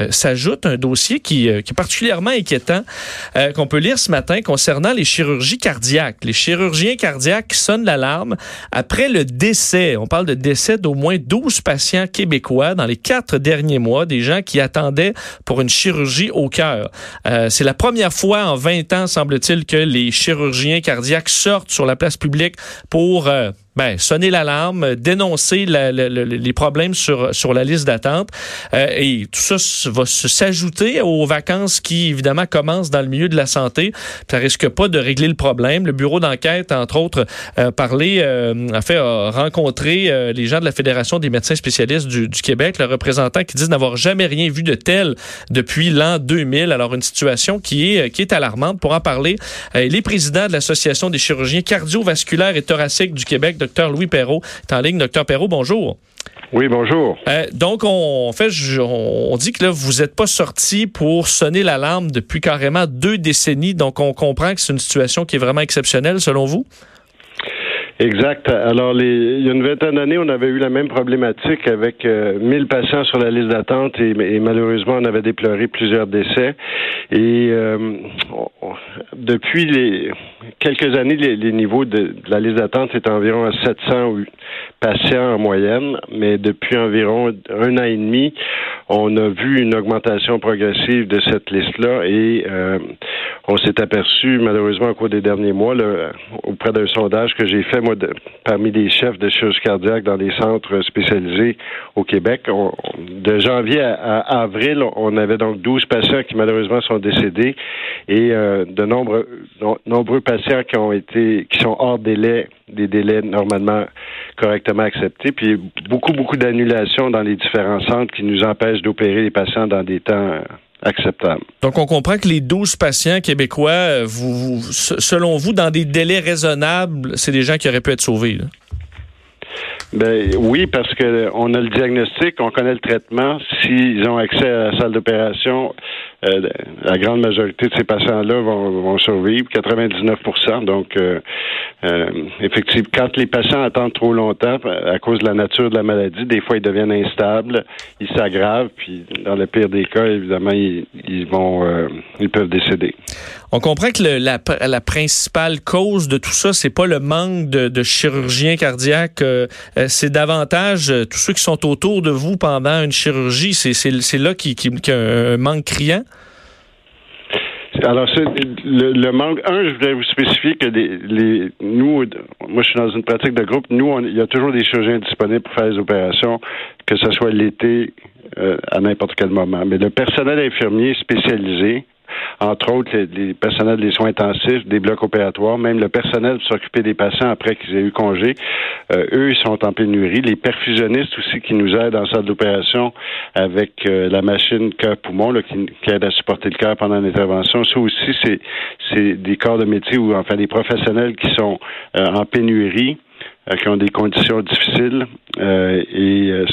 euh, s'ajoute un dossier qui, euh, qui, est particulièrement inquiétant euh, qu'on peut lire ce matin concernant les chirurgies cardiaques. Les chirurgiens cardiaques sonnent l'alarme après le décès. On parle de décès d'au moins 12 patients québécois dans les quatre derniers mois, des gens qui attendaient pour une chirurgie au cœur. C'est la première fois en 20 ans, semble-t-il, que les chirurgiens cardiaques sortent sur la place publique pour ben, sonner l'alarme, dénoncer les problèmes sur, sur la liste d'attente. Euh, et tout ça va s'ajouter aux vacances qui, évidemment, commencent dans le milieu de la santé. Ça risque pas de régler le problème. Le bureau d'enquête, entre autres, euh, parlé, euh, a fait rencontrer euh, les gens de la Fédération des médecins spécialistes du, du Québec, le représentant qui disent n'avoir jamais rien vu de tel depuis l'an 2000. Alors, une situation qui est, qui est alarmante. Pour en parler, les présidents de l'Association des chirurgiens cardiovasculaires et thoraciques du Québec, docteur Louis Perrault est en ligne. Docteur Perrault, bonjour. Oui, bonjour. Euh, donc, on, fait, on dit que là, vous n'êtes pas sorti pour sonner l'alarme depuis carrément deux décennies. Donc, on comprend que c'est une situation qui est vraiment exceptionnelle, selon vous? Exact. Alors, les, il y a une vingtaine d'années, on avait eu la même problématique avec euh, 1000 patients sur la liste d'attente et, malheureusement, on avait déploré plusieurs décès. Et euh, depuis les quelques années, les, niveaux de, la liste d'attente est environ à 700 patients en moyenne, mais depuis environ un an et demi, on a vu une augmentation progressive de cette liste-là et euh, on s'est aperçu, malheureusement, au cours des derniers mois, auprès d'un sondage que j'ai fait, moi, parmi les chefs de chirurgie cardiaque dans les centres spécialisés au Québec, de janvier à, avril, on avait donc 12 patients qui, malheureusement, sont décédés et euh, de nombreux, nombreux patients qui ont été, qui sont hors délai, des délais normalement correctement acceptés, puis beaucoup, beaucoup d'annulations dans les différents centres qui nous empêchent d'opérer les patients dans des temps acceptable. Donc, on comprend que les 12 patients québécois, euh, vous, selon vous, dans des délais raisonnables, c'est des gens qui auraient pu être sauvés. Ben oui, parce que on a le diagnostic, on connaît le traitement. S'ils ont accès à la salle d'opération, euh, la grande majorité de ces patients-là vont, vont, survivre, 99% Donc, euh, euh, effectivement, quand les patients attendent trop longtemps à cause de la nature de la maladie, des fois ils deviennent instables, ils s'aggravent, puis dans le pire des cas, évidemment, ils, vont, euh, ils peuvent décéder. On comprend que le, la, la, principale cause de tout ça, c'est pas le manque de, de chirurgiens cardiaques, c'est davantage tous ceux qui sont autour de vous pendant une chirurgie. C'est là qu'il y a un manque criant. Alors, le, le, manque. Un, je voudrais vous spécifier que les, les, nous, moi, je suis dans une pratique de groupe. Nous, il y a toujours des chirurgiens disponibles pour faire les opérations, que ce soit l'été, euh, à n'importe quel moment. Mais le personnel infirmier spécialisé, entre autres les, personnels des soins intensifs, des blocs opératoires, même le personnel pour s'occuper des patients après qu'ils aient eu congé, euh, eux, ils sont en pénurie. Les perfusionnistes aussi qui nous aident en salle d'opération avec euh, la machine cœur-poumon qui, qui, aide à supporter le cœur pendant l'intervention. Ça aussi, c'est, c'est des corps de métier ou enfin des professionnels qui sont euh, en pénurie qui ont des conditions difficiles et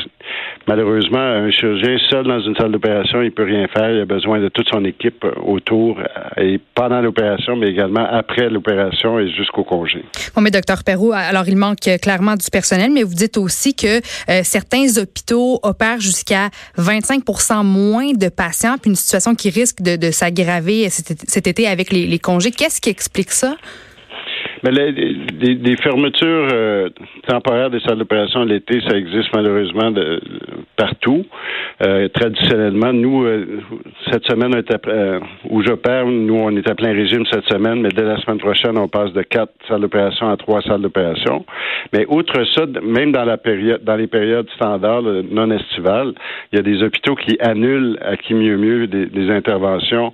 malheureusement, un chirurgien seul dans une salle d'opération, il peut rien faire. Il a besoin de toute son équipe autour euh, et pendant l'opération, mais également après l'opération et jusqu'au congé. Bon, mais docteur Perrault, alors il manque clairement du personnel, mais vous dites aussi que euh, certains hôpitaux opèrent jusqu'à 25% moins de patients, puis une situation qui risque de, s'aggraver cet, été avec les congés. Qu'est-ce qui explique ça? Mais les, des, fermetures euh, temporaires des salles d'opération l'été, ça existe malheureusement de, partout. Euh, traditionnellement, nous, euh, cette semaine, euh, où j'opère, nous, on est à plein régime cette semaine, mais dès la semaine prochaine, on passe de quatre salles d'opération à trois salles d'opération. Mais outre ça, même dans la période, dans les périodes standards non estivales, il y a des hôpitaux qui annulent à qui mieux mieux des, interventions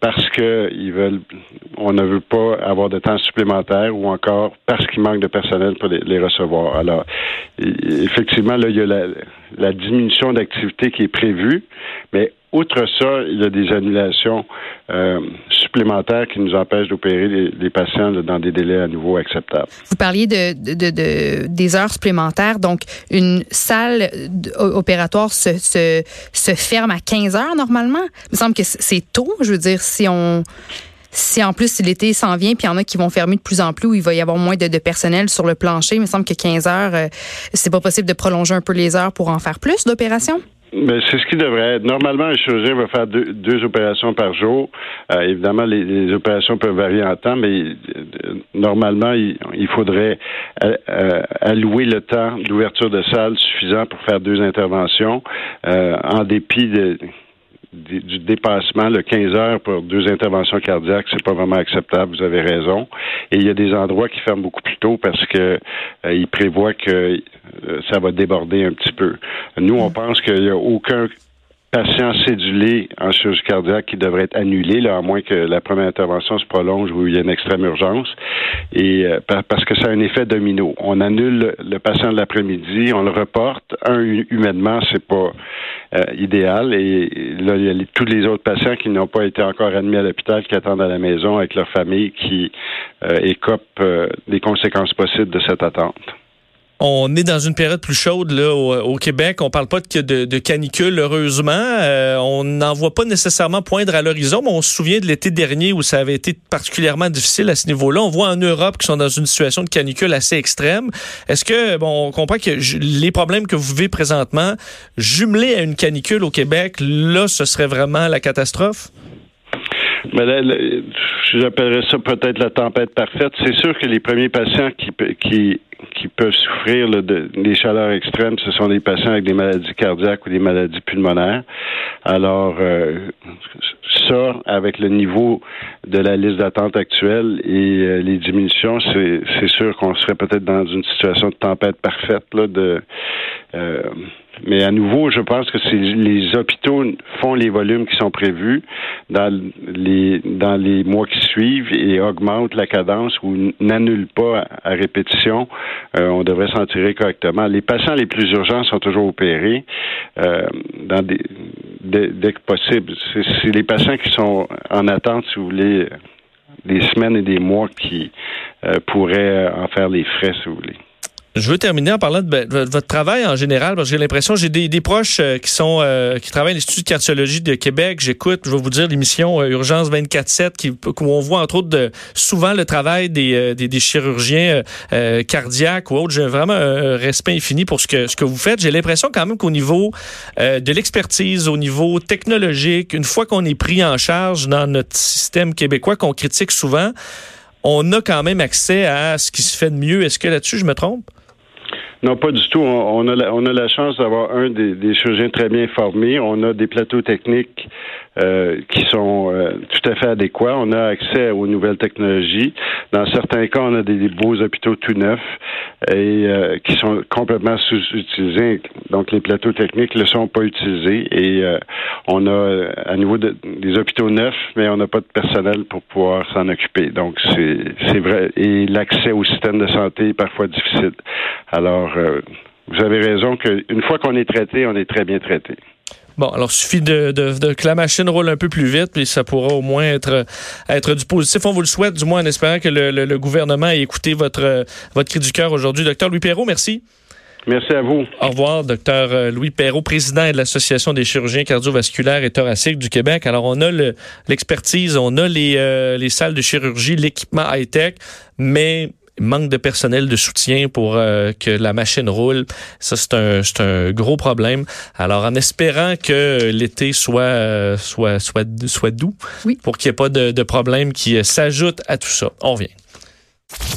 parce que ils veulent, on ne veut pas avoir de temps supplémentaire ou encore parce qu'il manque de personnel pour les, recevoir. Alors, effectivement, là, il y a la, diminution d'activité qui est prévue, mais Outre ça, il y a des annulations euh, supplémentaires qui nous empêchent d'opérer les, patients dans des délais à nouveau acceptables. Vous parliez de, des heures supplémentaires. Donc, une salle opératoire se, se, se ferme à 15 heures normalement? Il me semble que c'est tôt. Je veux dire, si on si en plus l'été s'en vient, puis il y en a qui vont fermer de plus en plus, où il va y avoir moins de, personnel sur le plancher, il me semble que 15 heures, euh, c'est pas possible de prolonger un peu les heures pour en faire plus d'opérations? C'est ce qui devrait être. Normalement, un chirurgien va faire deux, opérations par jour. Euh, évidemment, les, opérations peuvent varier en temps, mais euh, normalement, il, faudrait allouer le temps d'ouverture de salle suffisant pour faire deux interventions, en dépit de du dépassement, le 15 heures pour deux interventions cardiaques, c'est pas vraiment acceptable, vous avez raison. Et il y a des endroits qui ferment beaucoup plus tôt parce que euh, ils prévoient que euh, ça va déborder un petit peu. Nous, on pense qu'il n'y a aucun patient cédulé en chirurgie cardiaque qui devrait être annulé, à moins que la première intervention se prolonge ou il y ait une extrême urgence. Et euh, parce que ça a un effet domino. On annule le, patient de l'après-midi, on le reporte. Un, humainement, c'est pas euh, idéal. Et là, il y a tous les autres patients qui n'ont pas été encore admis à l'hôpital, qui attendent à la maison avec leur famille, qui euh, écopent des conséquences possibles de cette attente. On est dans une période plus chaude là au, Québec. On parle pas de, canicule, heureusement. Euh, on n'en voit pas nécessairement poindre à l'horizon, mais on se souvient de l'été dernier où ça avait été particulièrement difficile à ce niveau-là. On voit en Europe qui sont dans une situation de canicule assez extrême. Est-ce que, bon, on comprend que les problèmes que vous vivez présentement, jumelés à une canicule au Québec, là, ce serait vraiment la catastrophe? Mais j'appellerais ça peut-être la tempête parfaite. C'est sûr que les premiers patients qui, qui qui peuvent souffrir de, des chaleurs extrêmes, ce sont des patients avec des maladies cardiaques ou des maladies pulmonaires. Alors, euh, ça, avec le niveau de la liste d'attente actuelle et euh, les diminutions, c'est sûr qu'on serait peut-être dans une situation de tempête parfaite euh, mais à nouveau, je pense que les hôpitaux font les volumes qui sont prévus dans les dans les mois qui suivent et augmentent la cadence ou n'annulent pas à répétition. Euh, on devrait s'en tirer correctement. Les patients les plus urgents sont toujours opérés euh, dès, que possible. C'est les patients qui sont en attente, si vous voulez, des semaines et des mois qui euh, pourraient en faire les frais, si vous voulez. Je veux terminer en parlant ben, de, votre travail en général, parce que j'ai l'impression, j'ai des, des, proches euh, qui sont euh, qui travaillent à l'Institut de cardiologie de Québec. J'écoute, je vais vous dire, l'émission euh, Urgence 24-7, où on voit entre autres de, souvent le travail des, des, des chirurgiens cardiaques ou autres. J'ai vraiment un respect infini pour ce que, ce que vous faites. J'ai l'impression quand même qu'au niveau de l'expertise, au niveau technologique, une fois qu'on est pris en charge dans notre système québécois qu'on critique souvent, on a quand même accès à ce qui se fait de mieux. Est-ce que là-dessus, je me trompe? Non, pas du tout. On, a, la, on a la chance d'avoir un des, chirurgiens très bien formés. On a des plateaux techniques euh, qui sont euh, tout à fait adéquats. On a accès aux nouvelles technologies. Dans certains cas, on a des, beaux hôpitaux tout neufs et euh, qui sont complètement sous-utilisés. Donc, les plateaux techniques ne sont pas utilisés et on a à nouveau des hôpitaux neufs, mais on n'a pas de personnel pour pouvoir s'en occuper. Donc, c'est vrai. Et l'accès au système de santé est parfois difficile. Alors, vous avez raison qu'une fois qu'on est traité, on est très bien traité. Bon, alors suffit de, de, que la machine roule un peu plus vite, puis ça pourra au moins être, être du positif. On vous le souhaite, du moins en espérant que le, le, gouvernement ait écouté votre, votre cri du cœur aujourd'hui. Docteur Louis Perrault, merci. Merci à vous. Au revoir, docteur euh, Louis Perrault, président de l'Association des chirurgiens cardiovasculaires et thoraciques du Québec. Alors, on a l'expertise, on a les, euh, les salles de chirurgie, l'équipement high-tech, mais manque de personnel de soutien pour euh, que la machine roule. Ça, c'est un, un gros problème. Alors, en espérant que l'été soit, euh, soit, soit, soit doux, oui. pour qu'il n'y ait pas de, de problème qui s'ajoute à tout ça. On revient.